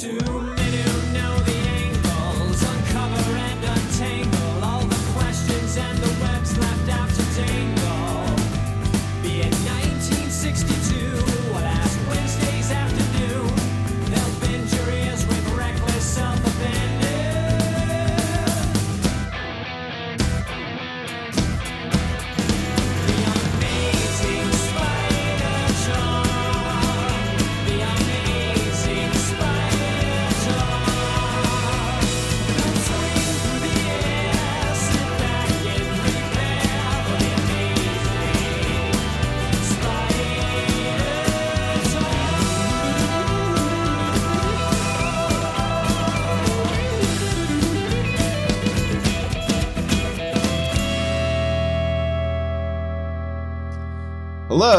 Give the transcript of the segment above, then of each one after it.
Too many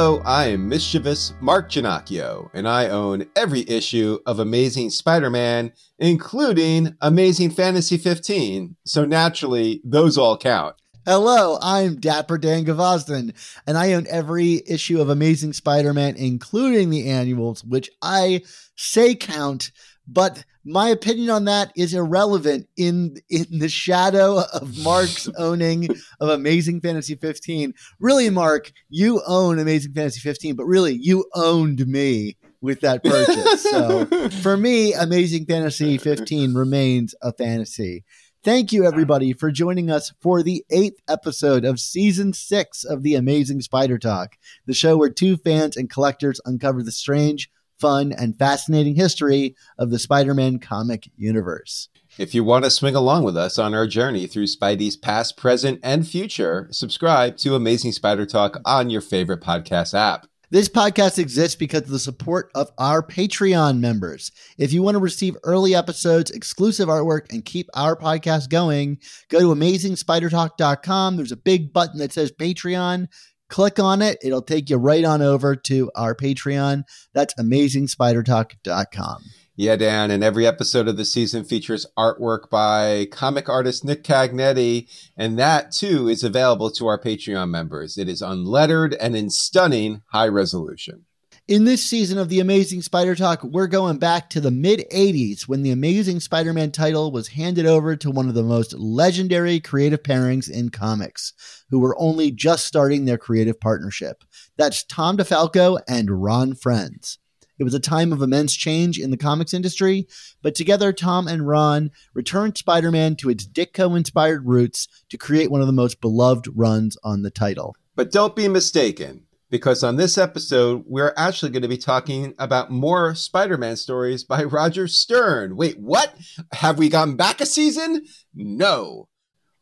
I am mischievous Mark Ginocchio, and I own every issue of Amazing Spider Man, including Amazing Fantasy 15. So naturally, those all count. Hello, I'm Dapper Dan Gvozden, and I own every issue of Amazing Spider Man, including the annuals, which I say count, but my opinion on that is irrelevant in in the shadow of Mark's owning of Amazing Fantasy 15. Really, Mark, you own Amazing Fantasy 15, but really, you owned me with that purchase. so for me, Amazing Fantasy 15 remains a fantasy. Thank you, everybody, for joining us for the eighth episode of season six of the Amazing Spider Talk, the show where two fans and collectors uncover the strange, fun, and fascinating history of the Spider Man comic universe. If you want to swing along with us on our journey through Spidey's past, present, and future, subscribe to Amazing Spider Talk on your favorite podcast app. This podcast exists because of the support of our Patreon members. If you want to receive early episodes, exclusive artwork, and keep our podcast going, go to amazingspidertalk.com. There's a big button that says Patreon. Click on it. It'll take you right on over to our Patreon. That's amazingspidertalk.com. Yeah, Dan, and every episode of the season features artwork by comic artist Nick Cagnetti, and that too is available to our Patreon members. It is unlettered and in stunning high resolution. In this season of the Amazing Spider Talk, we're going back to the mid 80s when the Amazing Spider Man title was handed over to one of the most legendary creative pairings in comics, who were only just starting their creative partnership. That's Tom DeFalco and Ron Frenz. It was a time of immense change in the comics industry, but together, Tom and Ron returned Spider Man to its Ditko inspired roots to create one of the most beloved runs on the title. But don't be mistaken, because on this episode, we're actually going to be talking about more Spider Man stories by Roger Stern. Wait, what? Have we gone back a season? No.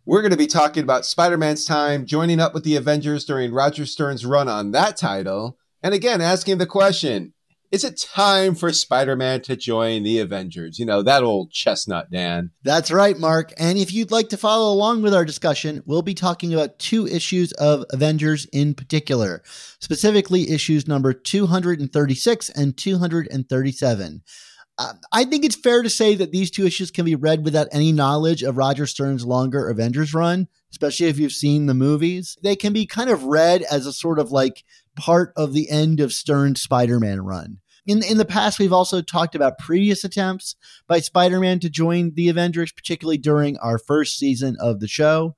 We're going to be talking about Spider Man's time joining up with the Avengers during Roger Stern's run on that title. And again, asking the question is it time for Spider Man to join the Avengers? You know, that old chestnut, Dan. That's right, Mark. And if you'd like to follow along with our discussion, we'll be talking about two issues of Avengers in particular, specifically issues number 236 and 237. Uh, I think it's fair to say that these two issues can be read without any knowledge of Roger Stern's longer Avengers run, especially if you've seen the movies. They can be kind of read as a sort of like part of the end of Stern's Spider Man run. In, in the past, we've also talked about previous attempts by Spider Man to join the Avengers, particularly during our first season of the show.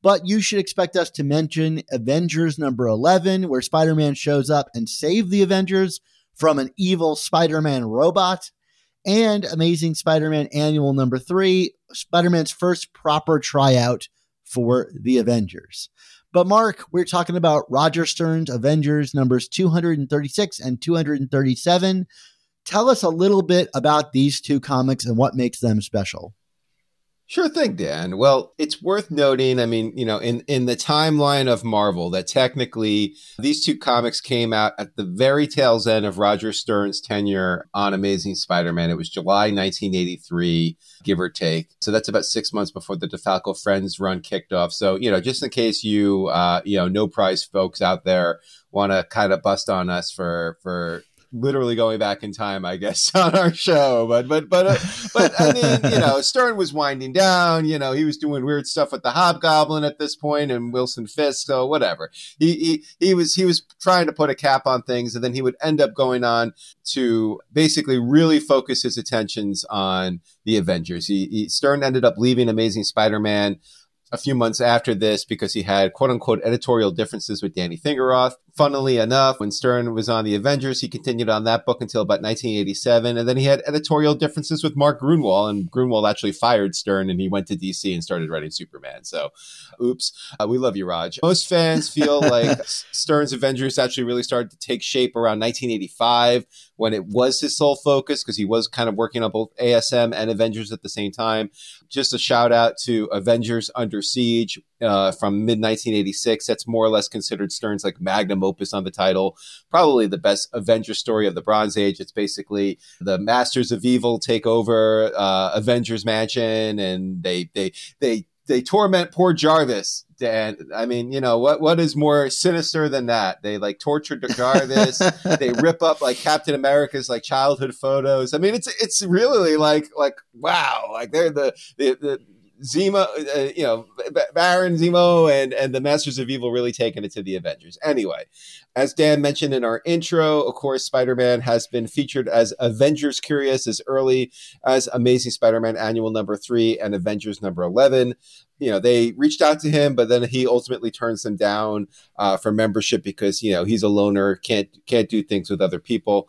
But you should expect us to mention Avengers number 11, where Spider Man shows up and saves the Avengers from an evil Spider Man robot, and Amazing Spider Man Annual number 3, Spider Man's first proper tryout for the Avengers. But Mark, we're talking about Roger Stern's Avengers numbers 236 and 237. Tell us a little bit about these two comics and what makes them special. Sure thing, Dan. Well, it's worth noting, I mean, you know, in, in the timeline of Marvel, that technically these two comics came out at the very tails end of Roger Stern's tenure on Amazing Spider Man. It was July 1983, give or take. So that's about six months before the DeFalco Frenz run kicked off. So, you know, just in case you, uh, you know, no prize folks out there want to kind of bust on us for, for, literally going back in time, I guess, on our show. But but but uh, but I mean, you know, Stern was winding down. You know, he was doing weird stuff with the Hobgoblin at this point, and Wilson Fisk. So whatever. He he he was he was trying to put a cap on things, and then he would end up going on to basically really focus his attentions on the Avengers. He, he Stern ended up leaving Amazing Spider-Man a few months after this because he had quote unquote editorial differences with Danny Fingeroth. Funnily enough, when Stern was on the Avengers, he continued on that book until about 1987. And then he had editorial differences with Mark Gruenwald, and Gruenwald actually fired Stern and he went to DC and started writing Superman. So, oops. Uh, we love you, Raj. Most fans feel like Stern's Avengers actually really started to take shape around 1985 when it was his sole focus because he was kind of working on both ASM and Avengers at the same time. Just a shout out to Avengers Under Siege uh, from mid 1986. That's more or less considered Stern's like magnum opus on the title. Probably the best Avengers story of the Bronze Age. It's basically the Masters of Evil take over uh, Avengers Mansion and they they they they torment poor Jarvis. And I mean, you know, what what is more sinister than that? They like torture Jarvis. they rip up like Captain America's like childhood photos. I mean, it's it's really like like wow, like they're the the, the Zemo, uh, you know, Baron Zemo and and the Masters of Evil really taking it to the Avengers. Anyway, as Dan mentioned in our intro, of course, Spider Man has been featured as Avengers Curious as early as Amazing Spider Man Annual Number Three and Avengers Number Eleven. You know, they reached out to him, but then he ultimately turns them down uh, for membership because you know he's a loner, can't can't do things with other people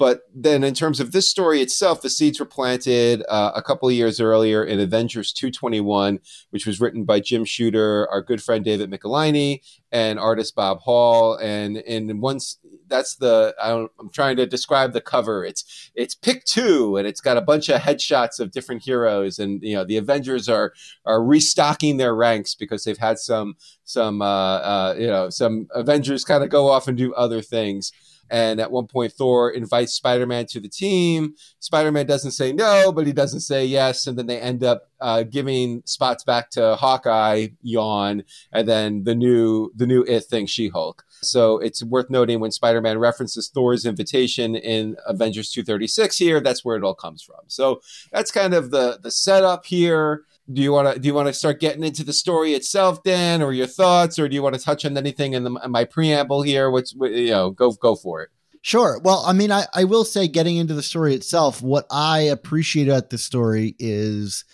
but then in terms of this story itself, the seeds were planted uh, a couple of years earlier in Avengers 221, which was written by Jim Shooter, our good friend David Michelinie, and artist Bob Hall. And and once that's the I am trying to describe the cover. It's it's pick two, and it's got a bunch of headshots of different heroes, and you know the Avengers are are restocking their ranks because they've had some some uh, uh, you know some Avengers kind of go off and do other things. And at one point, Thor invites Spider Man to the team. Spider Man doesn't say no, but he doesn't say yes. And then they end up uh, giving spots back to Hawkeye, yawn, and then the new the new it thing, She Hulk. So it's worth noting when Spider Man references Thor's invitation in Avengers 236 here, that's where it all comes from. So that's kind of the the setup here do you want to do you want to start getting into the story itself, Dan, or your thoughts, or do you want to touch on anything in, the, in my preamble here? What's you know, go go for it. Sure. Well, I mean, I, I will say, getting into the story itself, what I appreciate about the story is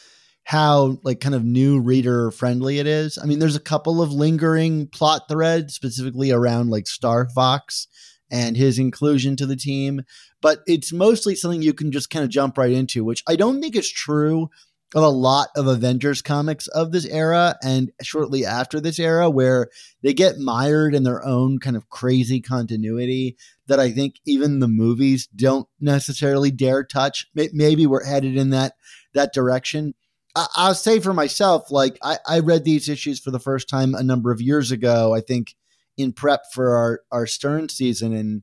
how like kind of new reader friendly it is. I mean, there's a couple of lingering plot threads specifically around like Star Fox and his inclusion to the team, but it's mostly something you can just kind of jump right into, which I don't think is true of a lot of Avengers comics of this era and shortly after this era, where they get mired in their own kind of crazy continuity that I think even the movies don't necessarily dare touch. Maybe we're headed in that that direction. I- will say for myself, like I-, I read these issues for the first time a number of years ago. I think in prep for our our Stern season, and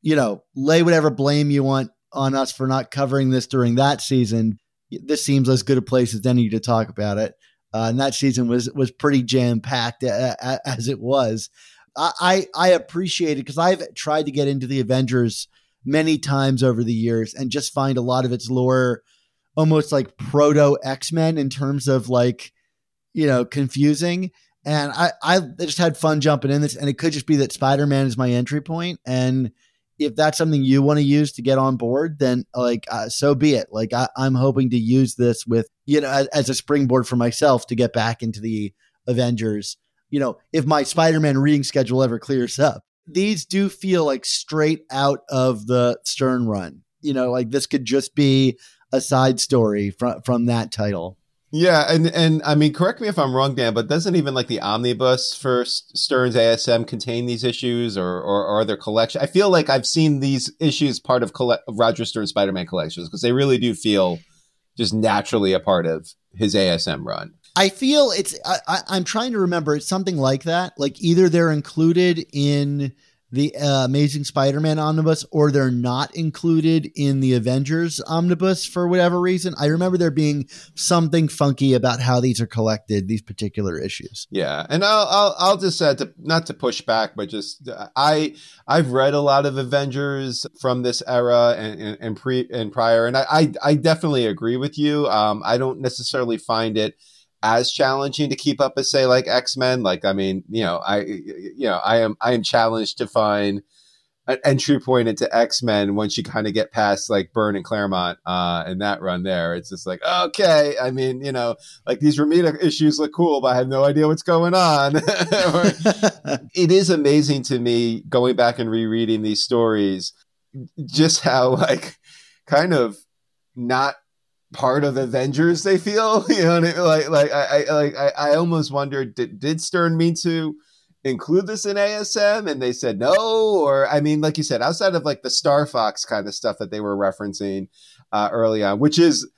you know, lay whatever blame you want on us for not covering this during that season this seems as good a place as any to talk about it. Uh, and that season was was pretty jam packed as it was. I I appreciate it because I've tried to get into the Avengers many times over the years and just find a lot of its lore almost like proto X Men in terms of like you know confusing. And I I just had fun jumping in this, and it could just be that Spider Man is my entry point, and if that's something you want to use to get on board, then like uh, so be it. Like I, am hoping to use this with you know as, as, a springboard for myself to get back into the Avengers. You know, if my Spider-Man reading schedule ever clears up, these do feel like straight out of the Stern run. You know, like this could just be a side story from from that title. Yeah, and and I mean, correct me if I'm wrong, Dan, but doesn't even like the omnibus for Stern's ASM contain these issues, or or, or are there collection? I feel like I've seen these issues part of, Roger Stern's Spider-Man collections because they really do feel just naturally a part of his ASM run. I feel it's. I, I, I'm trying to remember. It's something like that. Like either they're included in the uh, Amazing Spider-Man omnibus or they're not included in the Avengers omnibus for whatever reason. I remember there being something funky about how these are collected, these particular issues. Yeah, and I'll I'll, I'll just uh, to, not to push back, but just I I've read a lot of Avengers from this era and, and, and pre and prior, and I, I I definitely agree with you. Um, I don't necessarily find it as challenging to keep up as say like X-Men. Like, I mean, you know, I, you know, I am, I am challenged to find an entry point into X-Men once you kind of get past like Byrne and Claremont, uh, and that run there. It's just like, okay. I mean, you know, like these Romita issues look cool, but I have no idea what's going on. it is amazing to me going back and rereading these stories, just how like kind of not part of Avengers they feel you know like like I, I like I, I almost wondered did, did Stern mean to include this in ASM and they said no or I mean like you said outside of like the Star Fox kind of stuff that they were referencing uh, early on which is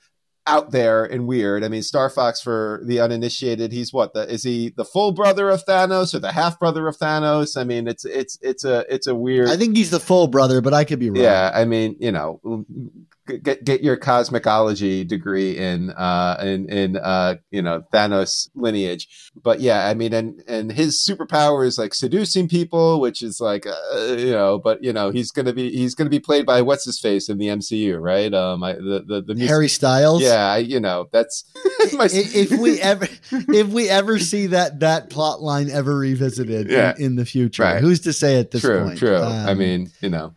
out there and weird. I mean Star Fox for the uninitiated he's what the is he the full brother of Thanos or the half brother of Thanos? I mean it's it's it's a it's a weird I think he's the full brother but I could be wrong. Yeah I mean you know get get your cosmicology degree in uh in in uh you know Thanos lineage. But yeah I mean and and his superpower is like seducing people which is like uh, you know but you know he's gonna be he's gonna be played by what's his face in the MCU right? Um I, the the, the music- Harry Styles? Yeah I, you know that's my, if we ever if we ever see that that plot line ever revisited Yeah. in, in the future Right. who's to say at this true point? true. I Um, mean you know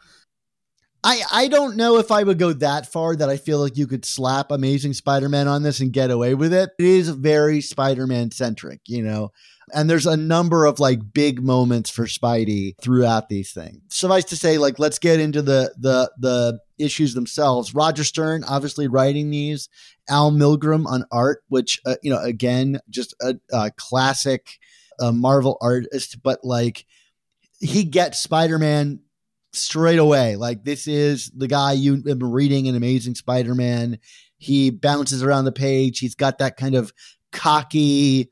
I, I don't know if I would go that far that I feel like you could slap Amazing Spider Man on this and get away with it. It is very Spider Man centric, you know, and there's a number of like big moments for Spidey throughout these things. Suffice to say, like, let's get into the the the issues themselves. Roger Stern, obviously writing these, Al Milgrom on art, which uh, you know, again, just a, a classic uh, Marvel artist, but like he gets Spider Man straight away. Like this is the guy you've been reading in Amazing Spider-Man. He bounces around the page. He's got that kind of cocky,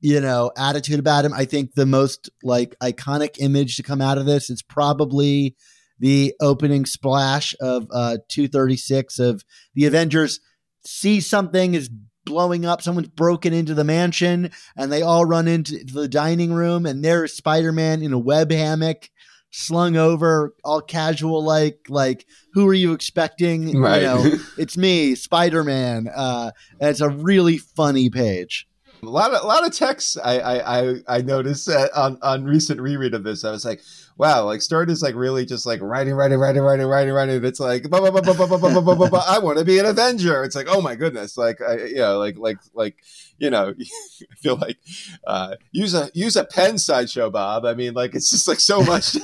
you know, attitude about him. I think the most like iconic image to come out of this is probably the opening splash of uh 236 of the Avengers see something is blowing up someone's broken into the mansion and they all run into the dining room and there's spider-man in a web hammock slung over all casual like like who are you expecting? Right. you know it's me spider-man. Uh it's a really funny page A lot of a lot of texts I I I, noticed uh, on on recent reread of this. I was like, wow, like Stern is like really just like writing, writing, writing, writing, writing, writing. It's like, "Ba, ba, ba, ba, ba, ba, ba, ba, ba, ba, ba, I want to be an Avenger. It's like, oh my goodness, like I, you know, like like like you know, I feel like uh, use a use a pen sideshow, Bob. I mean, like it's just like so much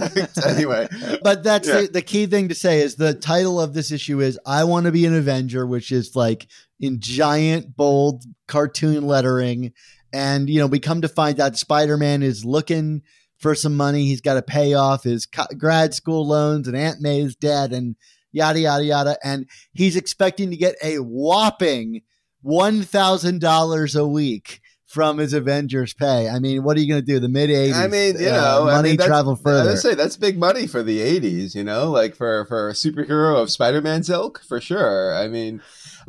anyway. but that's Yeah. the, the key thing to say is the title of this issue is i want to be an avenger which is like in giant bold cartoon lettering. And you know we come to find out spider-man is looking for some money. He's got to pay off his grad school loans and aunt may is dead and yada yada yada. And he's expecting to get a whopping $1000 a week from his avengers pay i mean what are you going to do the mid 80s I mean, you uh, know, I money mean, that's- travel I further would say that's big money for the '80s. You know, like for for a superhero of Spider-Man's ilk, for sure. I mean,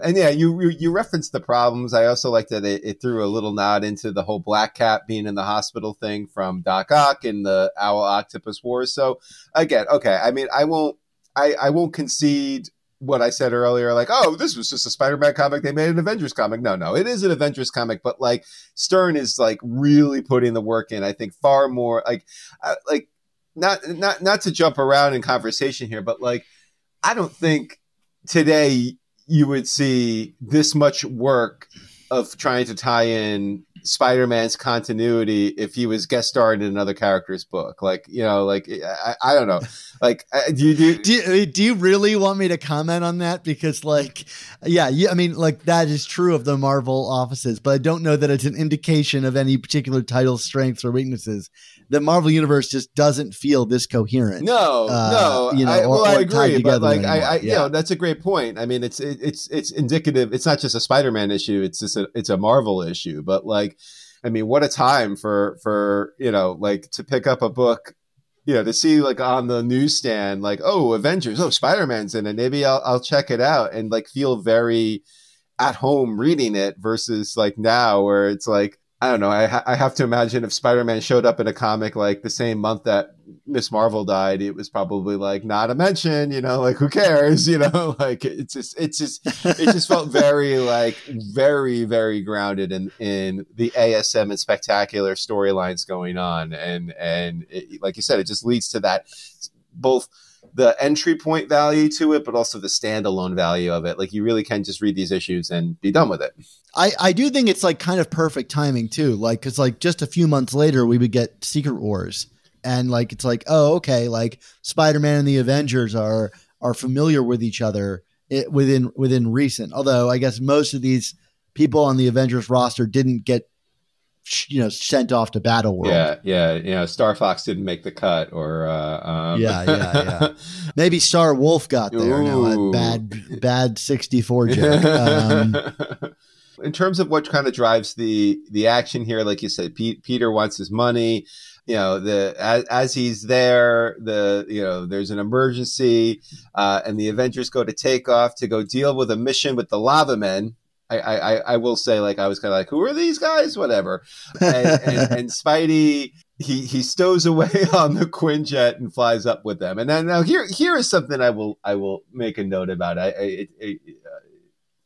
and yeah, you you, you referenced the problems. I also like that it, it threw a little nod into the whole Black Cat being in the hospital thing from Doc Ock in the Owl Octopus Wars. So again, okay, I mean, I won't I I won't concede what I said earlier, like, oh, this was just a Spider-Man comic. They made an Avengers comic. No, no, it is an Avengers comic, but like Stern is like really putting the work in. I think far more like, uh, like not not not to jump around in conversation here, but like I don't think today you would see this much work of trying to tie in Spider-Man's continuity if he was guest starring in another character's book. Like you know, like I, I don't know, like do you do? do you, do you really want me to comment on that? Because, like, yeah, yeah, I mean, like, that is true of the Marvel offices, but I don't know that it's an indication of any particular title's strengths or weaknesses. The Marvel Universe just doesn't feel this coherent. No, uh, no, you know, I, well, I or tied agree, but like, I, anymore. I, you Yeah. know, that's a great point. I mean, it's it, it's it's indicative. It's not just a Spider-Man issue. It's just a it's a Marvel issue. But like, I mean, what a time for for you know, like to pick up a book you know, to see like on the newsstand, like, oh, Avengers, oh, Spider Man's in it. Maybe I'll, I'll check it out and like feel very at home reading it versus like now where it's like, I don't know. I, ha- I have to imagine if Spider Man showed up in a comic like the same month that Miss Marvel died, it was probably like not a mention, you know, like who cares, you know, like it's just, it's just, it just felt very like very, very grounded in, in the ASM and spectacular storylines going on. And, and it, like you said, it just leads to that both the entry point value to it, but also the standalone value of it. Like you really can just read these issues and be done with it. I, I do think it's like kind of perfect timing too. Like, cause like just a few months later, we would get Secret Wars, and like it's like, oh, okay, like Spider Man and the Avengers are are familiar with each other it, within within recent. Although I guess most of these people on the Avengers roster didn't get you know sent off to Battle World. Yeah, yeah, you know, Star Fox didn't make the cut, or uh, um... yeah, yeah, yeah. Maybe Star Wolf got there. Now a bad, bad sixty four joke. Um, in terms of what kind of drives the the action here, like you said, Pete, Peter wants his money. You know, the as, as he's there, the you know, there's an emergency, uh, and the Avengers go to take off to go deal with a mission with the Lava Men. I, I, I will say, like, I was kind of like, who are these guys? Whatever. And, and, and Spidey, he he stows away on the Quinjet and flies up with them. And then now here here is something I will I will make a note about. I, I it, it, uh,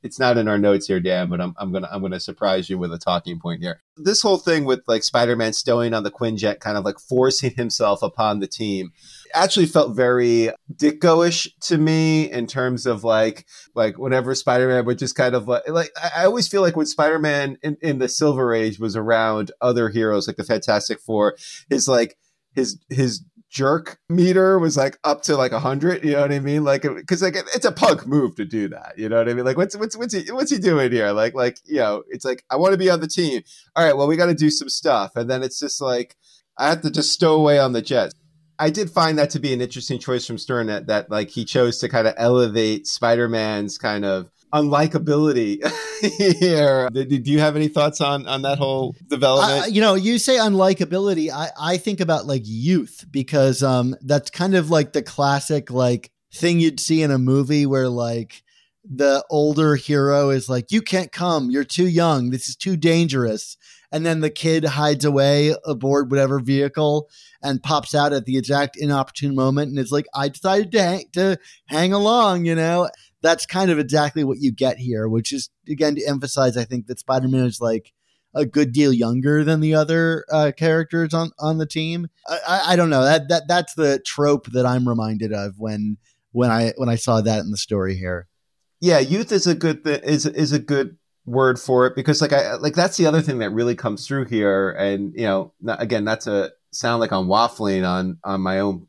it's not in our notes here, Dan, but I'm I'm gonna I'm gonna surprise you with a talking point here. This whole thing with like Spider-Man stowing on the Quinjet, kind of like forcing himself upon the team actually felt very Ditko-ish to me in terms of like like whenever Spider-Man would just kind of like like I always feel like when Spider-Man in, in the Silver Age was around other heroes like the Fantastic Four, his like his his jerk meter was like up to like a hundred. You know what I mean? Like, because like it's a punk move to do that. You know what I mean? Like, what's what's what's he what's he doing here? Like, like you know, it's like I want to be on the team. All right, well, we got to do some stuff, and then it's just like I have to just stow away on the Jets. I did find that to be an interesting choice from Stern that, that like he chose to kind of elevate Spider-Man's kind of unlikability here. Do you have any thoughts on on that whole development? Uh, you know, you say unlikability. I I think about like youth because um that's kind of like the classic like thing you'd see in a movie where like the older hero is like you can't come you're too young this is too dangerous and then the kid hides away aboard whatever vehicle and pops out at the exact inopportune moment and is like i decided to hang, to hang along you know that's kind of exactly what you get here which is again to emphasize i think that spider-man is like a good deal younger than the other uh, characters on on the team. I, I, I don't know. That that that's the trope that i'm reminded of when when i when i saw that in the story here. Yeah, youth is a good is is a good word for it because like I like that's the other thing that really comes through here, and you know, not, again, not to sound like I'm waffling on on my own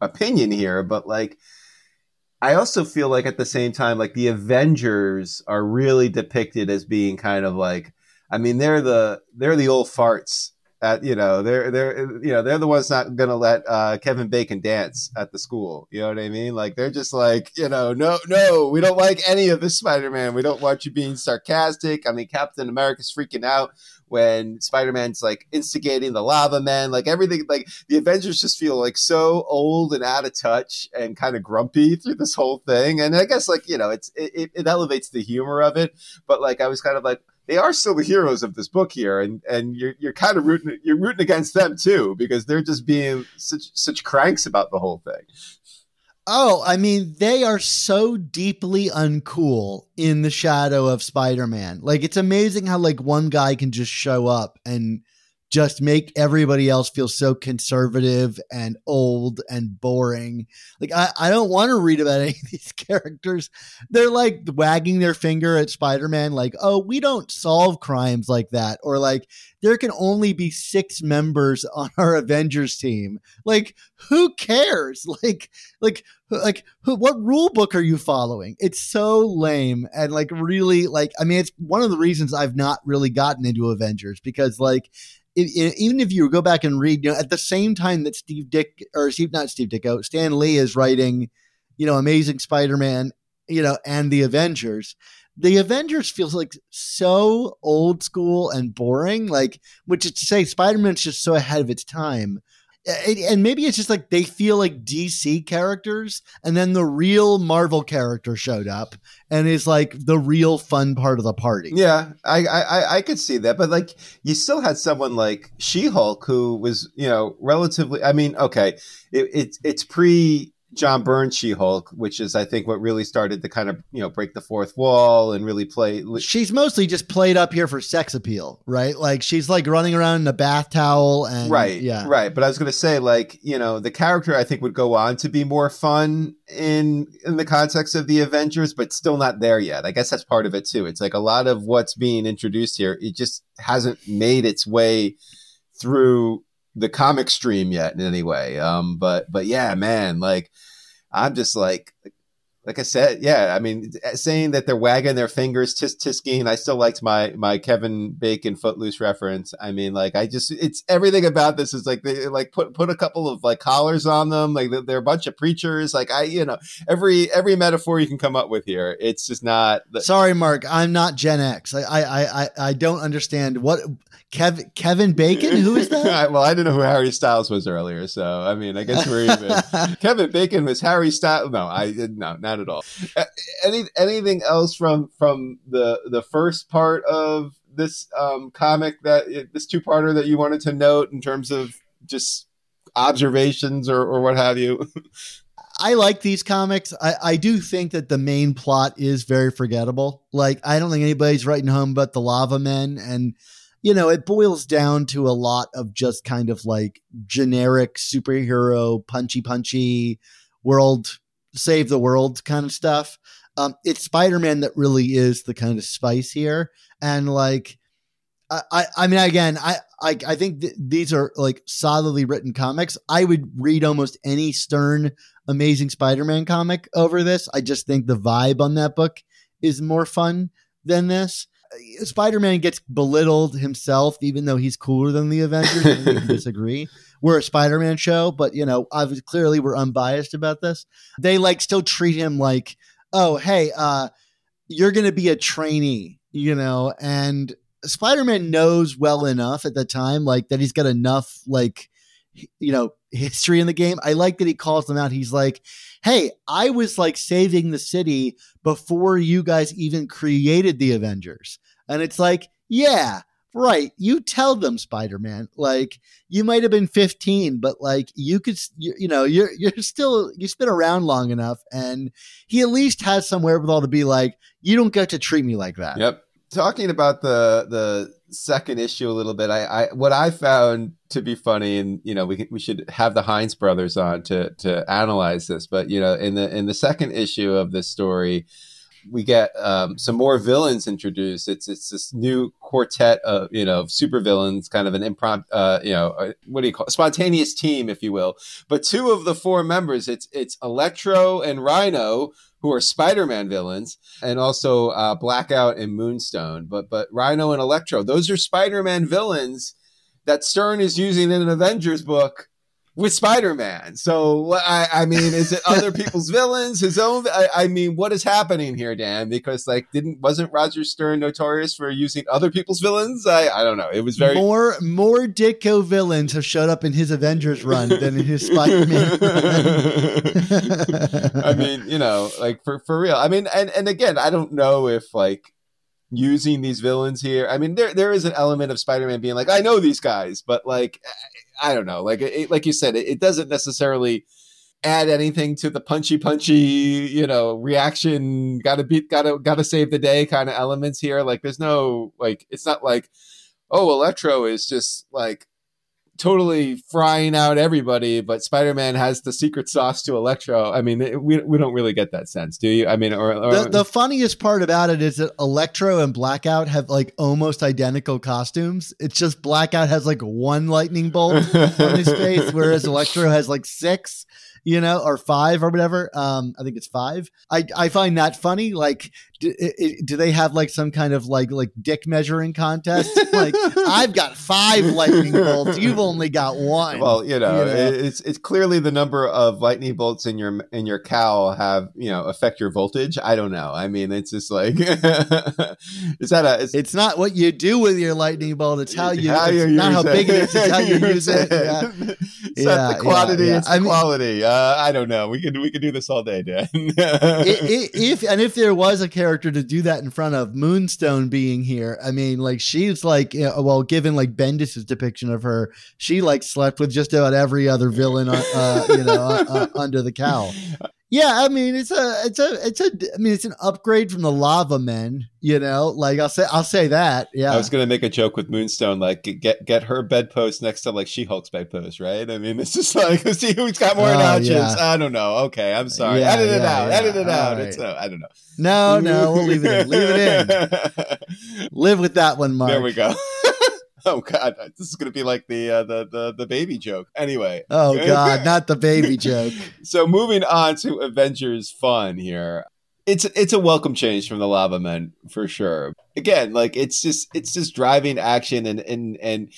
opinion here, but like. I also feel like at the same time, like the Avengers are really depicted as being kind of like, I mean, they're the they're the old farts at you know they're they're you know they're the ones not gonna let uh, Kevin Bacon dance at the school. You know what I mean? Like they're just like you know no no we don't like any of this Spider Man. We don't want you being sarcastic. I mean Captain America's freaking out when Spider Man's like instigating the lava man. Like everything like the Avengers just feel like so old and out of touch and kind of grumpy through this whole thing. And I guess like you know it's it, it elevates the humor of it. But like I was kind of like they are still the heroes of this book here, and and you're you're kind of rooting you're rooting against them too because they're just being such such cranks about the whole thing. Oh, I mean, they are so deeply uncool in the shadow of Spider-Man. Like it's amazing how like one guy can just show up and just make everybody else feel so conservative and old and boring. Like I, I don't want to read about any of these characters. They're like wagging their finger at Spider-Man, like, oh, we don't solve crimes like that. Or like there can only be six members on our Avengers team. Like, who cares? Like, like, like, who, what rule book are you following? It's so lame and like really like. I mean, it's one of the reasons I've not really gotten into Avengers because like it, it, even if you go back and read, you know, at the same time that Steve Dick or Steve, not Steve Ditko, Stan Lee is writing, you know, Amazing Spider-Man, you know, and the Avengers, the Avengers feels like so old school and boring. Like, which is to say, Spider-Man's just so ahead of its time. It- and maybe it's just like they feel like DC characters, and then the real Marvel character showed up and is like the real fun part of the party. Yeah, I, I I- could see that, but like you still had someone like She Hulk who was you know relatively. I mean, okay, it, it's it's pre John Byrne She Hulk, which is I think what really started to kind of you know break the fourth wall and really play. She's mostly just played up here for sex appeal, right? Like she's like running around in a bath towel and right yeah. right but i was going to say like you know the character i think would go on to be more fun in in the context of the avengers but still not there yet i guess that's part of it too it's like a lot of what's being introduced here it just hasn't made its way through the comic stream yet in any way. Um but but yeah man like i'm just like like I said, yeah, I mean, eh, saying that they're wagging their fingers, tisk tisking. I still liked my my Kevin Bacon Footloose reference. I mean, like I just, it's everything about this is like they like put put a couple of like collars on them. Like they're a bunch of preachers. Like I, you know, every every metaphor you can come up with here. It's just not. The, Sorry, Mark, I'm not Gen X. I I I, I don't understand what Kevin Kevin Bacon. Who is that? well, I didn't know who Harry Styles was earlier, so I mean, I guess we're even. Kevin Bacon was Harry Styles. No, I no, not at all. Uh, Any anything else from from the the first part of this um, comic that this two parter that you wanted to note in terms of just observations or, or what have you? I like these comics. I, I do think that the main plot is very forgettable. Like, I don't think anybody's writing home but the Lava Men. And, you know, it boils down to a lot of just kind of like generic superhero, punchy, punchy world, save the world kind of stuff. Um, it's Spider Man that really is the kind of spice here. And like, I, I, I mean, again, I, I, I think th- these are like solidly written comics. I would read almost any Stern Amazing Spider-Man comic over this. I just think the vibe on that book is more fun than this. Uh, Spider-Man gets belittled himself, even though he's cooler than the Avengers. and we can disagree. We're a Spider-Man show, but you know, obviously, clearly, we're unbiased about this. They like still treat him like, oh, hey, uh, you're going to be a trainee, you know, and Spider-Man knows well enough at the time, like that he's got enough, like you know, history in the game. I like that he calls them out. He's like, "Hey, I was like saving the city before you guys even created the Avengers," and it's like, yeah. Right, you tell them, Spider-Man. Like you might have been 15, but like you could, you, you know, you're you're still you've been around long enough, and he at least has some wherewithal to be like, you don't get to treat me like that. Yep. Talking about the the second issue a little bit, I, I what I found to be funny, and you know, we we should have the Heinz brothers on to to analyze this. But you know, in the in the second issue of this story, we get um, some more villains introduced. It's it's this new quartet of you know super villains, kind of an impromptu, uh, you know, uh, what do you call it? spontaneous team, if you will. But two of the four members, it's it's Electro and Rhino, who are Spider-Man villains, and also uh, Blackout and Moonstone. But but Rhino and Electro, those are Spider-Man villains that Stern is using in an Avengers book with Spider-Man. So I, I mean, is it other people's villains, his own? I, I mean, what is happening here, Dan? Because like, didn't wasn't Roger Stern notorious for using other people's villains? I, I don't know. It was very more more Ditko villains have showed up in his Avengers run than in his Spider-Man. I mean, you know, like for for real. I mean, and and again, I don't know if like using these villains here. I mean, there there is an element of Spider-Man being like, I know these guys, but like, I don't know. Like it, like you said, it, it doesn't necessarily add anything to the punchy punchy you know reaction gotta beat gotta gotta save the day kind of elements here like there's no like it's not like oh electro is just like totally frying out everybody, but Spider Man has the secret sauce to Electro. I mean, we we don't really get that sense, do you? I mean, or, or the, the funniest part about it is that Electro and Blackout have like almost identical costumes. It's just Blackout has like one lightning bolt on his face, whereas Electro has like six. You know, or five or whatever. Um, I think it's five. I, I find that funny. Like, do, do they have like some kind of like like dick measuring contest? like, I've got five lightning bolts. You've only got one. Well, you know, You know? it's it's clearly the number of lightning bolts in your in your cow have you know affect your voltage. I don't know. I mean, it's just like is that a is, it's not what you do with your lightning bolt. It's how you. how it's not how big it is. It's how you use it. Yeah. It's Yeah, not the quantity, yeah, yeah. it's the I mean- quality. Uh, I don't know. We could we could do this all day, Dan. If and if there was a character to do that in front of Moonstone being here, I mean, like she's like, you know, well, given like Bendis's depiction of her, she like slept with just about every other villain, uh, uh, you know, uh, uh, under the cowl. Yeah, I mean, it's a, it's a, it's a, I mean, it's an upgrade from the Lava Men, you know. Like I'll say, I'll say that. Yeah, I was gonna make a joke with Moonstone, like get get her bedpost next to like She Hulk's bedpost, right? I mean, it's just like see who's got more Oh, notches. yeah. I don't know. Okay, I'm sorry. Yeah, edit it yeah, out. yeah. Edit it out. All It's uh, I don't know. no, no, we'll leave it in. Leave it in. Live with that one, Mark. There we go. oh God, this is gonna be like the uh, the the the baby joke. Anyway. Oh God, not the baby joke. so moving on to Avengers fun here. It's it's a welcome change from the Lava Men for sure. Again, like it's just it's just driving action and and and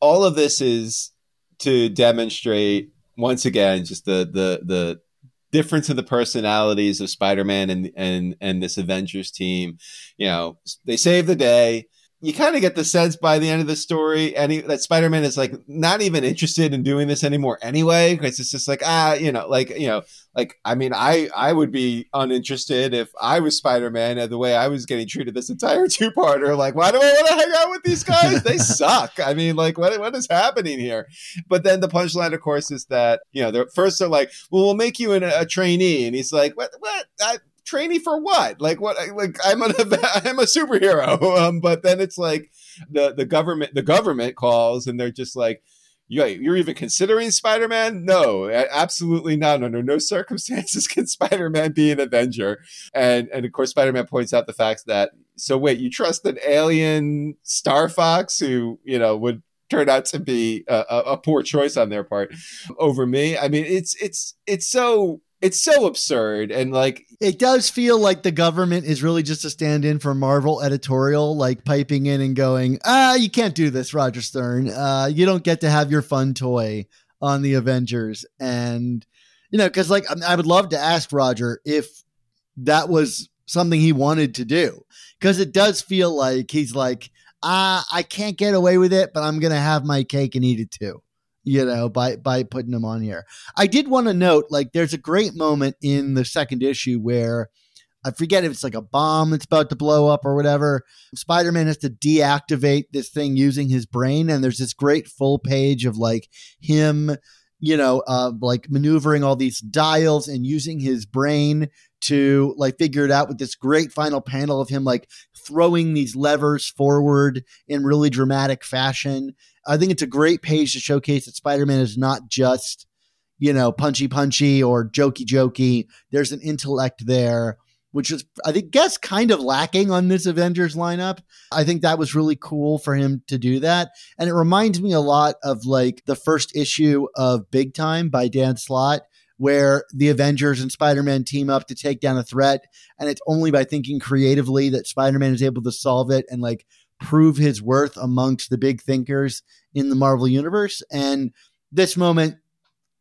all of this is to demonstrate once again just the the the difference in the personalities of Spider-Man and and and this Avengers team. You know, they save the day. You kind of get the sense by the end of the story, any that Spider-Man is like not even interested in doing this anymore anyway, because it's just like ah, you know, like you know, like I mean, I I would be uninterested if I was Spider-Man and the way I was getting treated this entire two-parter. Like, why do I want to hang out with these guys? They suck. I mean, like, what what is happening here? But then the punchline, of course, is that you know, they're first they're like, well, we'll make you an, a trainee, and he's like, what what. I, Trainee for what? Like what? Like I'm a I'm a superhero. Um, but then it's like the the government the government calls and they're just like, you're even considering Spider-Man? No, absolutely not. Under no circumstances can Spider-Man be an Avenger. And and of course, Spider-Man points out the fact that so wait, you trust an alien Star Fox who you know would turn out to be a, a poor choice on their part over me? I mean, it's it's it's so it's so absurd and like It does feel like the government is really just a stand in for Marvel editorial, like piping in and going, ah, you can't do this, Roger Stern. Uh, you don't get to have your fun toy on the Avengers. And, you know, because like I I would love to ask Roger if that was something he wanted to do. Because it does feel like he's like, ah, I can't get away with it, but I'm to have my cake and eat it too. You know, by by putting them on here. I did want to note, like, there's a great moment in the second issue where I forget if it's like a bomb that's about to blow up or whatever. Spider Man has to deactivate this thing using his brain, and there's this great full page of like him, you know, uh, like maneuvering all these dials and using his brain to like figure it out with this great final panel of him like throwing these levers forward in really dramatic fashion. I think it's a great page to showcase that Spider Man is not just, you know, punchy punchy or jokey jokey. There's an intellect there, which is, I think, guess kind of lacking on this Avengers lineup. I think that was really cool for him to do that. And it reminds me a lot of like the first issue of Big Time by Dan Slott. Where the Avengers and Spider Man team up to take down a threat. And it's only by thinking creatively that Spider Man is able to solve it and like prove his worth amongst the big thinkers in the Marvel universe. And this moment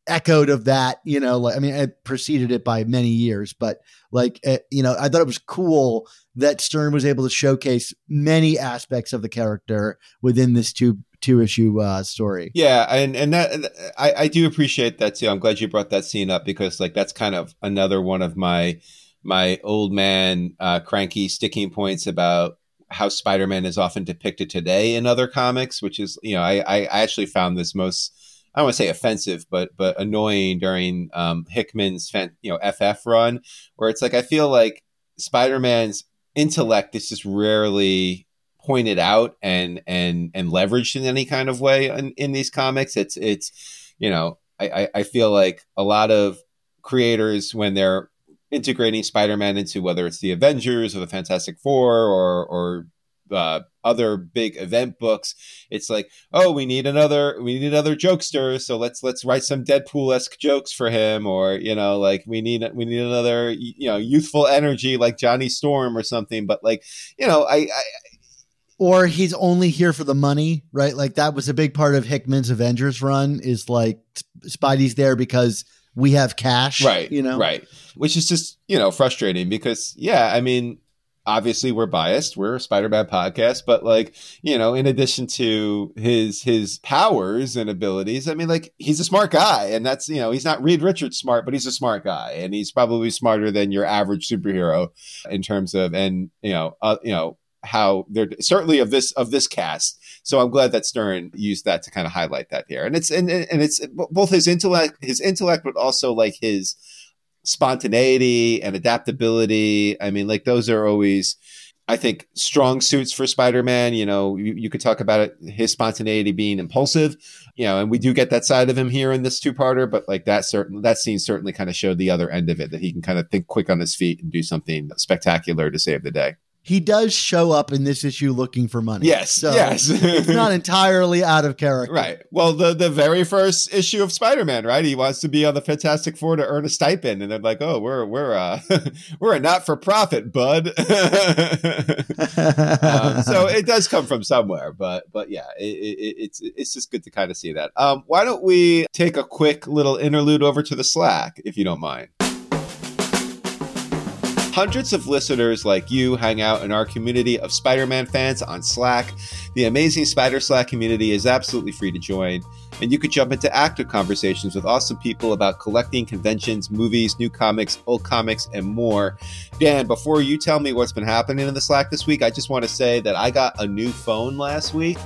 echoed of that, you know, like, I mean, it preceded it by many years, but like, uh, you know, I thought it was cool that Stern was able to showcase many aspects of the character within this two, two issue uh, story. Yeah, and and that I, I do appreciate that too. I'm glad you brought that scene up because like that's kind of another one of my my old man uh, cranky sticking points about how Spider-Man is often depicted today in other comics, which is you know I I actually found this most I don't want to say offensive, but but annoying during um, Hickman's you know FF run, where it's like I feel like Spider-Man's intellect is just rarely pointed out and and and leveraged in any kind of way in, in these comics. It's it's you know I I feel like a lot of creators when they're integrating Spider-Man into whether it's the Avengers or the Fantastic Four or or uh, other big event books. It's like, oh, we need another, we need another jokester, so let's let's write some Deadpool esque jokes for him, or you know, like we need we need another you know youthful energy like Johnny Storm or something. But like, you know, I, I or he's only here for the money, right? Like that was a big part of Hickman's Avengers run is like Spidey's there because we have cash, right, You know, right, which is just you know frustrating because yeah, I mean. Obviously, we're biased. We're a Spider-Man podcast, but like you know, in addition to his his powers and abilities, I mean, like he's a smart guy, and that's you know, he's not Reed Richards smart, but he's a smart guy, and he's probably smarter than your average superhero in terms of and you know, uh, you know, how they're certainly of this of this cast. So I'm glad that Stern used that to kind of highlight that here, and it's and and it's both his intellect, his intellect, but also like his spontaneity and adaptability. I mean, like those are always. I think strong suits for Spider-Man. You know, you, you could talk about it, his spontaneity being impulsive, you know, and we do get that side of him here in this two-parter. But like that certain that scene certainly kind of showed the other end of it that he can kind of think quick on his feet and do something spectacular to save the day. He does show up in this issue looking for money. Yes, so yes. it's not entirely out of character. Right. Well, the the very first issue of Spider-Man, right? He wants to be on the Fantastic Four to earn a stipend, and they're like, "Oh, we're we're uh we're a not for profit, bud." um, so it does come from somewhere, but but yeah, it, it, it's it's just good to kind of see that. Um, why don't we take a quick little interlude over to the Slack, if you don't mind? Hundreds of listeners like you hang out in our community of Spider Man fans on Slack. The amazing Spider Slack community is absolutely free to join, and you could jump into active conversations with awesome people about collecting, conventions, movies, new comics, old comics, and more. Dan, before you tell me what's been happening in the Slack this week, I just want to say that I got a new phone last week.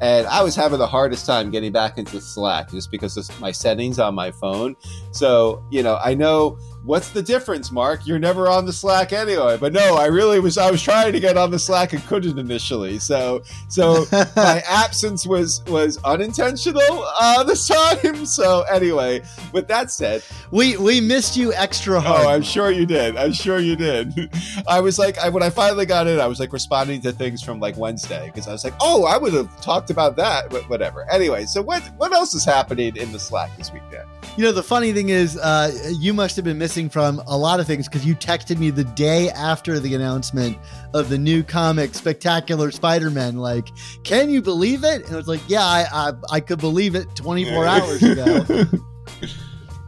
And I was having the hardest time getting back into Slack just because of my settings on my phone. So, you know, I know what's the difference, Mark? You're never on the Slack anyway. But no, I really was. I was trying to get on the Slack and couldn't initially. So, so my absence was was unintentional uh, this time. So anyway, with that said, We we missed you extra hard. Oh, I'm sure you did. I'm sure you did. I was like, I, when I finally got in, I was like responding to things from like Wednesday because I was like, oh, I would have talked about that, but whatever. Anyway, so what what else is happening in the Slack this week, Dan? You know, the funny thing is, uh, you must have been missing from a lot of things because you texted me the day after the announcement of the new comic, Spectacular Spider-Man. Like, can you believe it? And I was like, yeah, I I, I could believe it 24 hours ago.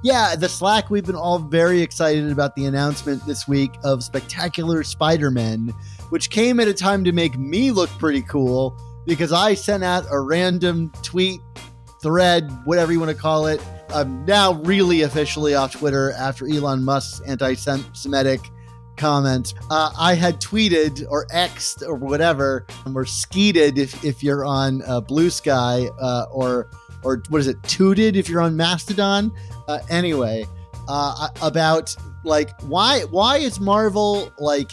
yeah, the Slack, we've been all very excited about the announcement this week of Spectacular Spider Man, which came at a time to make me look pretty cool because I sent out a random tweet, thread, whatever you want to call it. I'm now really officially off Twitter after Elon Musk's anti Semitic comments. Uh, I had tweeted or X'd or whatever, or skeeted if, if you're on uh, Bluesky, uh, or or what is it, tooted if you're on Mastodon. Uh, anyway, uh, about like why why is Marvel like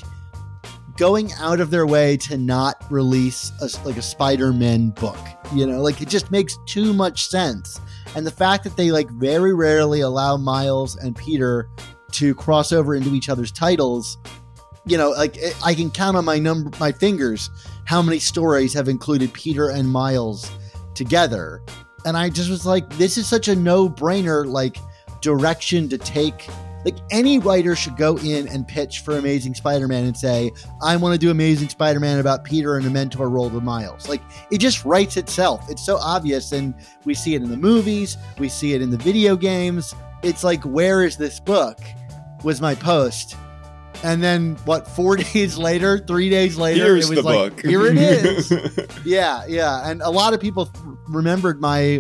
going out of their way to not release a, like a Spider-Man book? You know, like it just makes too much sense. And the fact that they like very rarely allow Miles and Peter to cross over into each other's titles, you know, like I can count on my number my fingers how many stories have included Peter and Miles together. And I just was like, this is such a no-brainer like direction to take. Like any writer should go in and pitch for Amazing Spider-Man and say, I want to do Amazing Spider-Man about Peter and a mentor role to Miles. Like it just writes itself. It's so obvious and we see it in the movies, we see it in the video games. It's like, where is this book? Was my post. And then what, four days later, three days later, Here's it was the like, book. here it is. yeah, yeah. And a lot of people remembered my,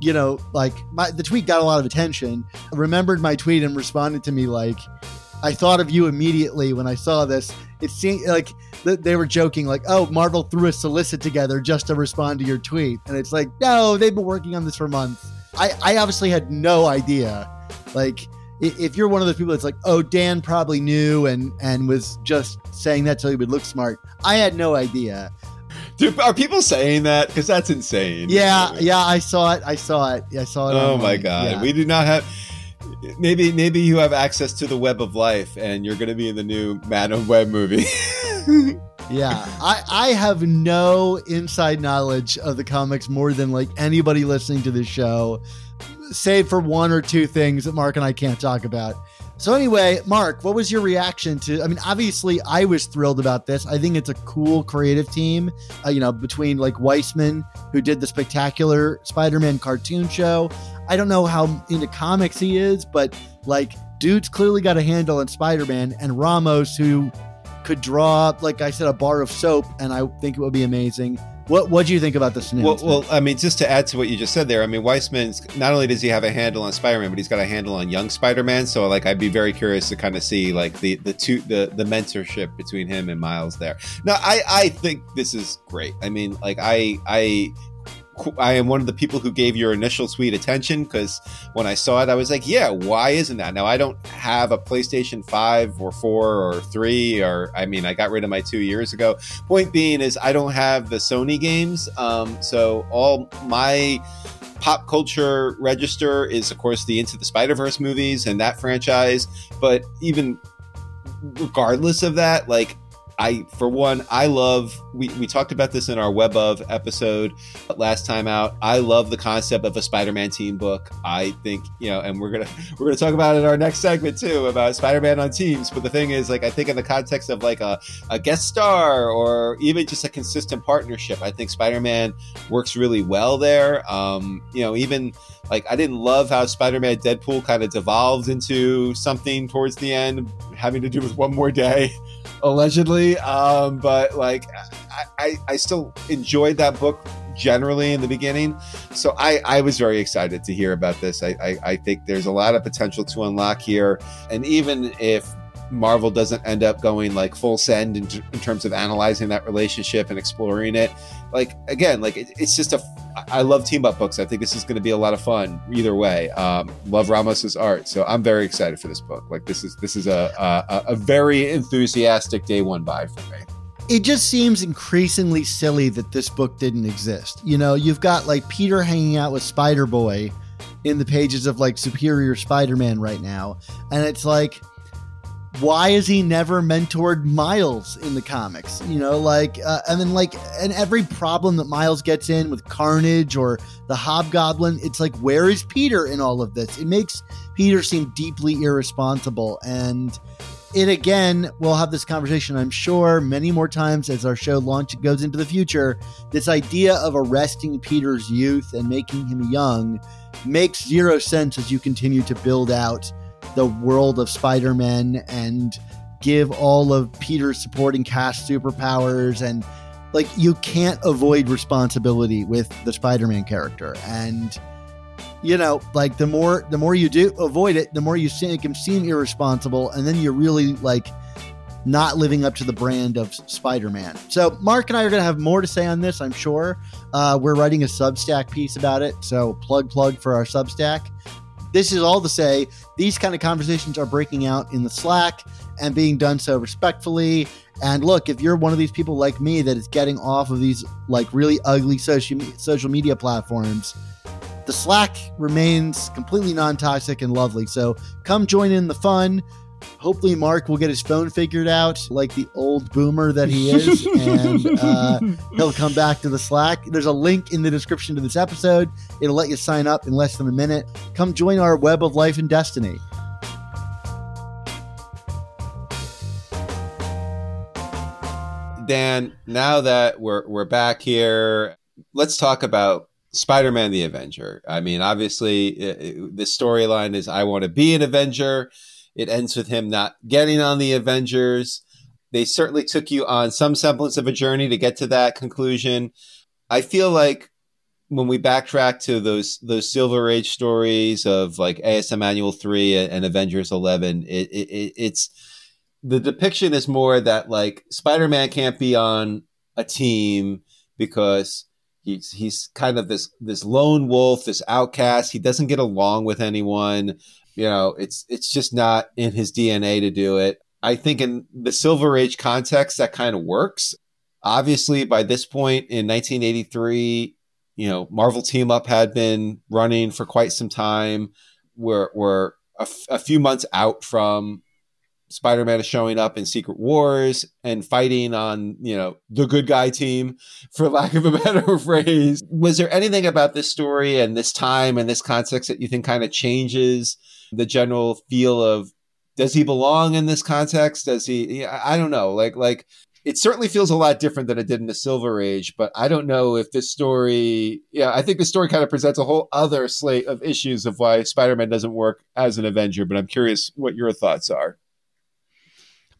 you know, like my the tweet got a lot of attention. Remembered my tweet and responded to me like, I thought of you immediately when I saw this. It seemed like th- they were joking, like, "Oh, Marvel threw a solicit together just to respond to your tweet," and it's like, no, they've been working on this for months. I, I obviously had no idea. Like, if you're one of those people that's like, "Oh, Dan probably knew and and was just saying that so he would look smart," I had no idea. Dude, are people saying that? Because that's insane. Yeah, yeah, I saw it. I saw it. I saw it. Oh my god, Yeah. we do not have. Maybe maybe you have access to the web of life, and you're going to be in the new Madame Web movie. Yeah, I, I have no inside knowledge of the comics more than like anybody listening to this show, save for one or two things that Mark and I can't talk about. So anyway, Mark, what was your reaction to? I mean, obviously, I was thrilled about this. I think it's a cool creative team. Uh, you know, between like Weisman, who did the spectacular Spider-Man cartoon show. I don't know how into comics he is, but like, dude's clearly got a handle on Spider-Man, and Ramos, who could draw, like I said, a bar of soap, and I think it would be amazing. What What do you think about this Well, well, I mean, just to add to what you just said there, I mean, Weisman's not only does he have a handle on Spider-Man, but he's got a handle on Young Spider-Man. So, like, I'd be very curious to kind of see like the the two the the mentorship between him and Miles there. Now, I I think this is great. I mean, like, I I. I am one of the people who gave your initial tweet attention because when I saw it, I was like, "Yeah, why isn't that?" Now I don't have a PlayStation Five or Four or Three, or I mean, I got rid of my two years ago. Point being is, I don't have the Sony games, um, so all my pop culture register is, of course, the Into the Spider Verse movies and that franchise. But even regardless of that, like I, for one, I love. We, we talked about this in our Web of episode last time out. I love the concept of a Spider-Man team book. I think you know, and we're gonna we're gonna talk about it in our next segment too about Spider-Man on teams. But the thing is, like, I think in the context of like a, a guest star or even just a consistent partnership, I think Spider-Man works really well there. Um, you know, even like I didn't love how Spider-Man Deadpool kind of devolved into something towards the end, having to do with one more day allegedly. Um, but like, I, I, I still enjoyed that book generally in the beginning. So I, I was very excited to hear about this. I, I, I think there's a lot of potential to unlock here. And even if Marvel doesn't end up going like full send in, in terms of analyzing that relationship and exploring it, like again, like it, it's just a. I love team up books. I think this is going to be a lot of fun either way. Um, love Ramos's art, so I'm very excited for this book. Like this is this is a a, a very enthusiastic day one buy for me. it just seems increasingly silly that this book didn't exist. You know, you've got like Peter hanging out with Spider Boy in the pages of like Superior Spider Man right now. And it's like, why is he never mentored Miles in the comics? You know, like, uh, and then like, and every problem that Miles gets in with Carnage or the Hobgoblin, it's like, where is Peter in all of this? It makes Peter seem deeply irresponsible. And, it again we'll have this conversation i'm sure many more times as our show launch goes into the future this idea of arresting peter's youth and making him young makes zero sense as you continue to build out the world of spider-man and give all of peter's supporting cast superpowers and like you can't avoid responsibility with the spider-man character and you know, like the more the more you do avoid it, the more you see, can seem irresponsible, and then you're really like not living up to the brand of Spider-Man. So Mark and I are going to have more to say on this, I'm sure. Uh, we're writing a Substack piece about it, so plug plug for our Substack. This is all to say these kind of conversations are breaking out in the Slack and being done so respectfully. And look, if you're one of these people like me that is getting off of these like really ugly social social media platforms, the Slack remains completely non toxic and lovely. So come join in the fun. Hopefully, Mark will get his phone figured out like the old boomer that he is, and uh, he'll come back to the Slack. There's a link in the description to this episode. It'll let you sign up in less than a minute. Come join our web of life and destiny. Dan, now that we're we're back here, let's talk about Spider-Man the Avenger. I mean, obviously, the storyline is I want to be an Avenger. It ends with him not getting on the Avengers. They certainly took you on some semblance of a journey to get to that conclusion. I feel like when we backtrack to those those Silver Age stories of like ASM Annual Three and Avengers Eleven, it, it, it's the depiction is more that like Spider-Man can't be on a team because he's he's kind of this this lone wolf, this outcast. He doesn't get along with anyone. You know, it's it's just not in his DNA to do it. I think in the Silver Age context, that kind of works. Obviously, by this point in 1983, you know, Marvel Team Up had been running for quite some time. We're we're a, f- a few months out from Spider-Man is showing up in Secret Wars and fighting on, you know, the good guy team, for lack of a better phrase. Was there anything about this story and this time and this context that you think kind of changes the general feel of does he belong in this context? Does he? I don't know. Like, like it certainly feels a lot different than it did in the Silver Age, but I don't know if this story, yeah, I think the story kind of presents a whole other slate of issues of why Spider Man doesn't work as an Avenger, but I'm curious what your thoughts are.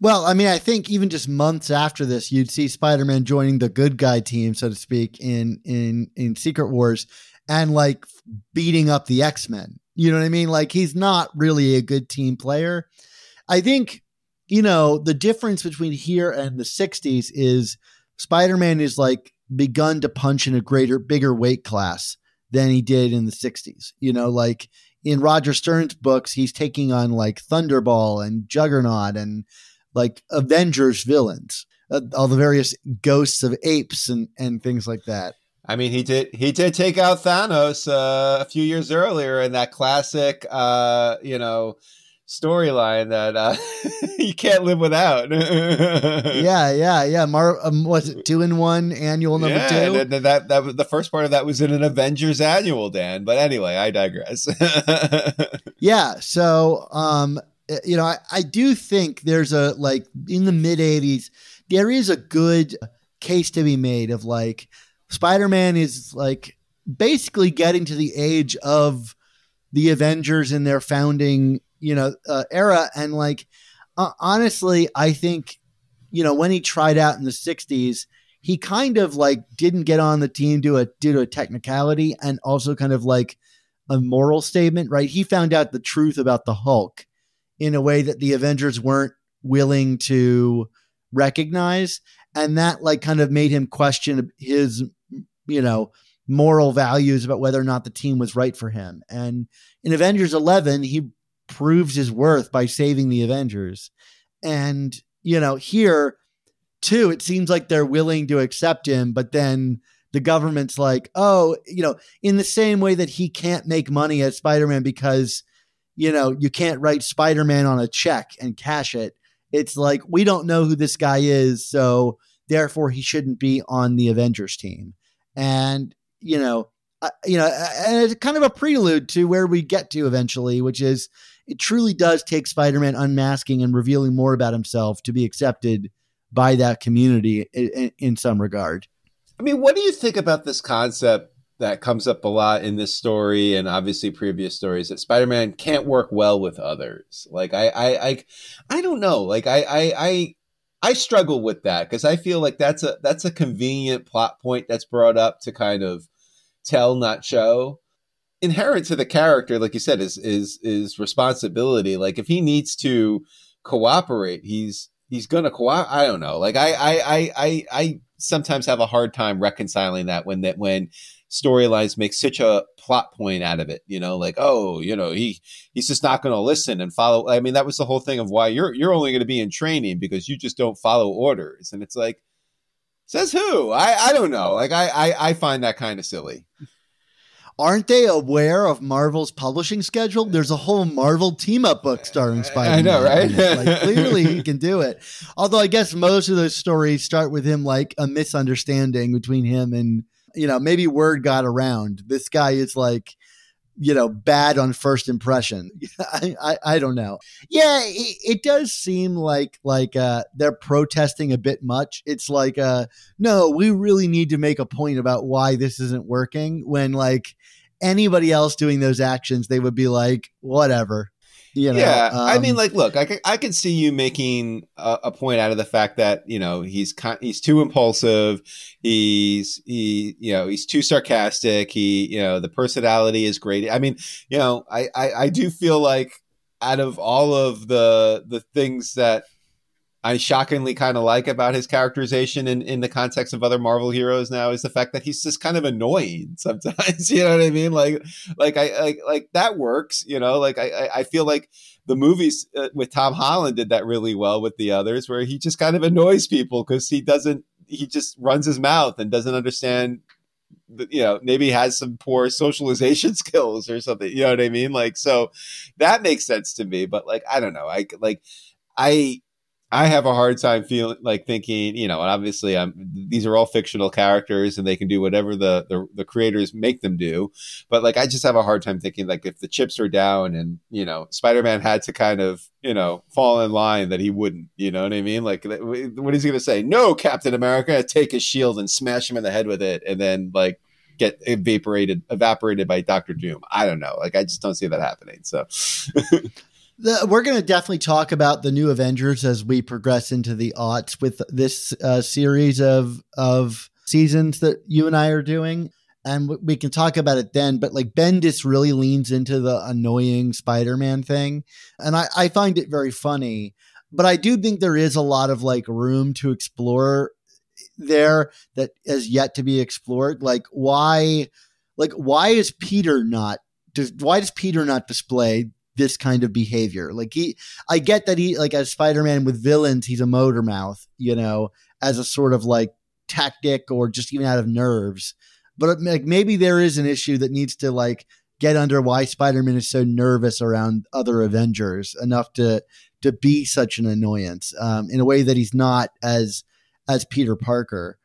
Well, I mean, I think even just months after this, you'd see Spider-Man joining the good guy team, so to speak, in in in Secret Wars, and like beating up the X-Men. You know what I mean? Like he's not really a good team player. I think you know, the difference between here and the 60s is Spider Man is like begun to punch in a greater, bigger weight class than he did in the 60s. You know, like in Roger Stern's books, he's taking on like Thunderball and Juggernaut and like Avengers villains, uh, all the various ghosts of apes and, and things like that. I mean, he did he did take out Thanos uh, a few years earlier in that classic, uh, you know, storyline that uh, you can't live without. yeah, yeah, yeah. Mar- um, was it two in one annual number yeah, two? That, that that was the first part of that was in an Avengers annual, Dan. But anyway, I digress. yeah. So, um, you know, I, I do think there's a like in the mid '80s, there is a good case to be made of like Spider-Man is like basically getting to the age of the Avengers in their founding you know uh, era. And like uh, honestly i think you know when he tried out in the 60s he kind of like didn't get on the team due, a, due to a technicality and also kind of like a moral statement right? He found out the truth about the hulk in a way that the avengers weren't willing to recognize and that like kind of made him question his you know moral values about whether or not the team was right for him and in avengers 11 he proves his worth by saving the Avengers. And, you know, here too, it seems like they're willing to accept him, but then the government's like, oh, you know, in the same way that he can't make money as Spider Man because, you know, you can't write Spider Man on a check and cash it. It's like, we don't know who this guy is. So therefore, he shouldn't be on the Avengers team. And, you know, uh, you know, and it's kind of a prelude to where we get to eventually, which is it truly does take Spider-Man unmasking and revealing more about himself to be accepted by that community in, in some regard. I mean, what do you think about this concept that comes up a lot in this story and obviously previous stories that Spider-Man can't work well with others? Like, I, I, I, I don't know. Like, I, I, I I struggle with that because I feel like that's a that's a convenient plot point that's brought up to kind of tell, not show inherent to the character, like you said, is is is responsibility. Like if he needs to cooperate, he's he's gonna cooperate. I don't know. Like I I I I, I sometimes have a hard time reconciling that when that when storylines make such a plot point out of it you know like oh you know he he's just not going to listen and follow i mean that was the whole thing of why you're you're only going to be in training because you just don't follow orders and it's like says who i i don't know like i i, I find that kind of silly aren't they aware of Marvel's publishing schedule? There's a whole Marvel team up book starring Spider-Man. I know, right? like clearly he can do it. Although I guess most of those stories start with him like a misunderstanding between him and you know maybe word got around. This guy is like you know bad on first impression. I, I, I don't know. Yeah it, it, does seem like like uh they're protesting a bit much. It's like uh no we really need to make a point about why this isn't working when like anybody else doing those actions they would be like whatever you know, yeah, um, I mean, um, like, look, I can, I can see you making a, a, point out of the fact that you know he's he's too impulsive, he's he you know he's too sarcastic, he you know the personality is great. I mean, you know, I I, I do feel like out of all of the the things that I shockingly kind of like about his characterization in, in the context of other Marvel heroes now is the fact that he's just kind of annoying sometimes. you know what I mean? Like, like I like like that works. You know, like I I feel like the movies uh, with Tom Holland did that really well with the others, where he just kind of annoys people because he doesn't he just runs his mouth and doesn't understand. You know, maybe has some poor socialization skills or something. You know what I mean? Like, so that makes sense to me. But like, I don't know. I like I I have a hard time feeling like thinking, you know, and obviously I'm these are all fictional characters and they can do whatever the, the the creators make them do. But like I just have a hard time thinking like if the chips are down and, you know, Spider-Man had to kind of, you know, fall in line that he wouldn't, you know what I mean? Like what is he going to say? No, Captain America, take his shield and smash him in the head with it and then like get evaporated evaporated by Doctor Doom. I don't know. Like I just don't see that happening. So The, we're going to definitely talk about the new Avengers as we progress into the aughts with this uh, series of of seasons that you and I are doing, and w- we can talk about it then. But like Bendis really leans into the annoying Spider-Man thing, and I, I find it very funny. But I do think there is a lot of like room to explore there that is yet to be explored. Like why, like why is Peter not? Does, why does Peter not display this kind of behavior. Like he, I get that he, like as Spider Man with villains, he's a motor mouth, you know, as a sort of like tactic or just even out of nerves. But like maybe there is an issue that needs to like get under why Spider Man is so nervous around other Avengers enough to to be such an annoyance um, in a way that he's not as as Peter Parker.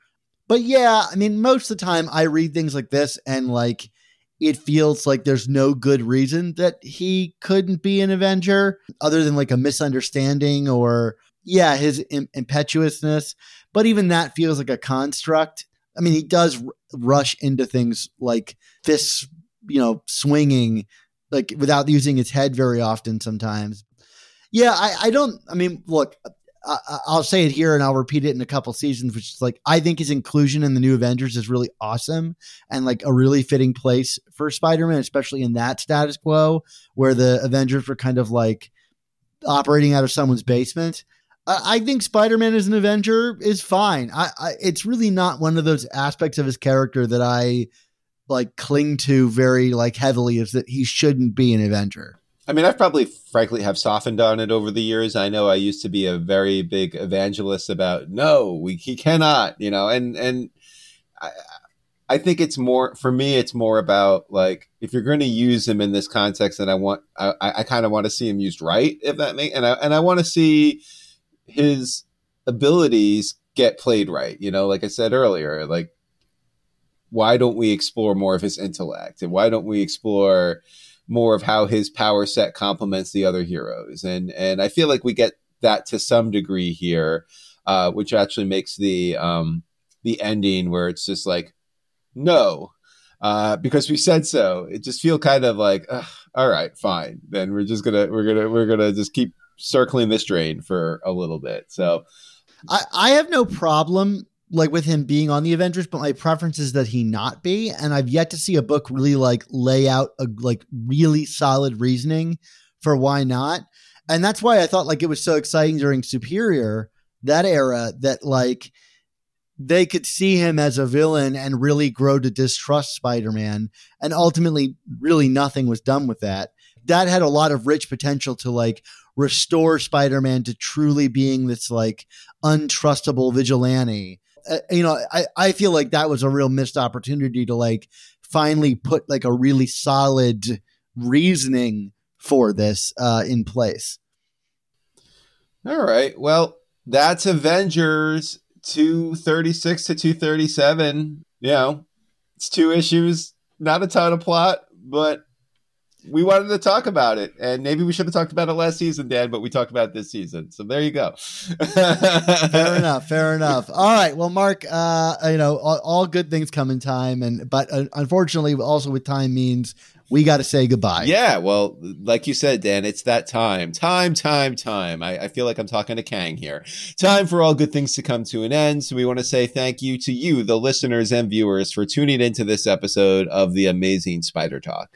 But yeah, I mean, most of the time I read things like this and like it feels like there's no good reason that he couldn't be an Avenger other than like a misunderstanding or, yeah, his Im- impetuousness. But even that feels like a construct. I mean, he does r- rush into things like this, you know, swinging, like without using his head very often sometimes. Yeah, I, I don't, I mean, look, I, I'll say it here and I'll repeat it in a couple seasons, which is like I think his inclusion in the new Avengers is really awesome and like a really fitting place for Spider-Man, especially in that status quo where the Avengers were kind of like operating out of someone's basement. I, I think Spider-Man as an Avenger is fine. I, I it's really not one of those aspects of his character that I like cling to very like heavily is that he shouldn't be an Avenger. I mean, I've probably, frankly, have softened on it over the years. I know I used to be a very big evangelist about no, we he cannot, you know, and and I, I think it's more for me. It's more about like if you're going to use him in this context, and I want, I, I kind of want to see him used right, if that makes, and I and I want to see his abilities get played right. You know, like I said earlier, like why don't we explore more of his intellect, and why don't we explore more of how his power set complements the other heroes. And and i feel like we get that to some degree here uh, which actually makes the um, the ending where it's just like no uh, because we said so. It just feel kind of like all right fine. Then we're just gonna we're gonna we're gonna just keep circling this drain for a little bit. So I, I have no problem like with him being on the Avengers, but my preference is that he not be. And I've yet to see a book really like lay out a like really solid reasoning for why not. And that's why I thought like it was so exciting during Superior, that era, that like they could see him as a villain and really grow to distrust Spider-Man. And ultimately, really nothing was done with that. That had a lot of rich potential to like restore Spider-Man to truly being this like untrustable vigilante uh, you know, I, I feel like that was a real missed opportunity to like finally put like a really solid reasoning for this uh, in place. All right. Well, that's Avengers 236 to 237. You know, it's two issues, not a ton of plot, but we wanted to talk about it, and maybe we should have talked about it last season, Dan, but we talked about it this season. So there you go. fair enough. Fair enough. All right. Well, Mark, uh, you know, all, all good things come in time, and but uh, unfortunately, also with time means we got to say goodbye. Yeah. Well, like you said, Dan, it's that time. Time, time, time. I, I, feel like I'm talking to Kang here. Time for all good things to come to an end. So we want to say thank you to you, the listeners and viewers, for tuning into this episode of the Amazing Spider Talk.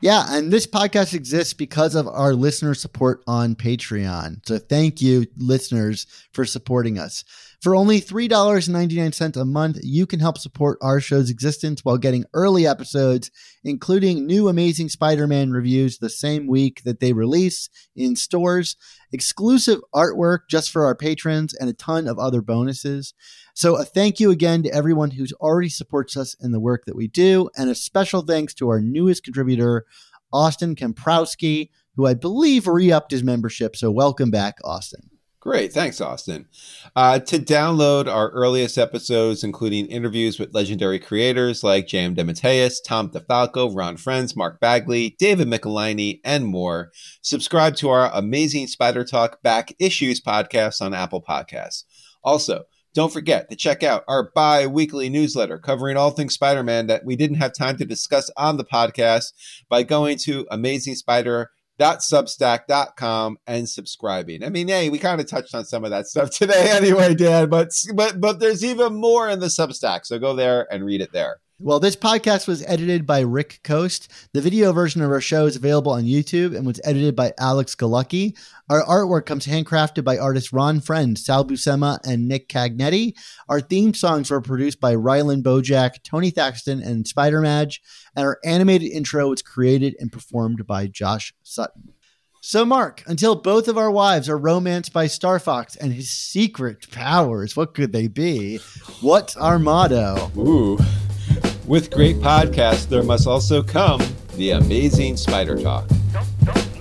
Yeah, and this podcast exists because of our listener support on Patreon. So thank you, listeners, for supporting us. For only $3.99 a month, you can help support our show's existence while getting early episodes, including new Amazing Spider Man reviews the same week that they release in stores, exclusive artwork just for our patrons, and a ton of other bonuses. So, a thank you again to everyone who's already supports us in the work that we do, and a special thanks to our newest contributor, Austin Kemprowski, who I believe re upped his membership. So welcome back, Austin. Great. Thanks, Austin. Uh, to download our earliest episodes, including interviews with legendary creators like J.M. DeMatteis, Tom DeFalco, Ron Frenz, Mark Bagley, David Michelinie, and more, subscribe to our amazing Spider Talk Back Issues podcast on Apple Podcasts. Also, don't forget to check out our bi weekly newsletter covering all things Spider Man that we didn't have time to discuss on the podcast by going to amazingspider.substack.com and subscribing. I mean, hey, we kind of touched on some of that stuff today anyway, Dan, but but but there's even more in the Substack. So go there and read it there. Well, this podcast was edited by Rick Coast. The video version of our show is available on YouTube and was edited by Alex Galucki. Our artwork comes handcrafted by artists Ron Frenz, Sal Buscema, and Nick Cagnetti. Our theme songs were produced by Rylan Bojack, Tony Thaxton, and Spider Madge. And our animated intro was created and performed by Josh Sutton. So, Mark, until both of our wives are romanced by Starfox and his secret powers, what could they be? What's our motto? Ooh. With great podcasts, there must also come the amazing Spider Talk. Don't, don't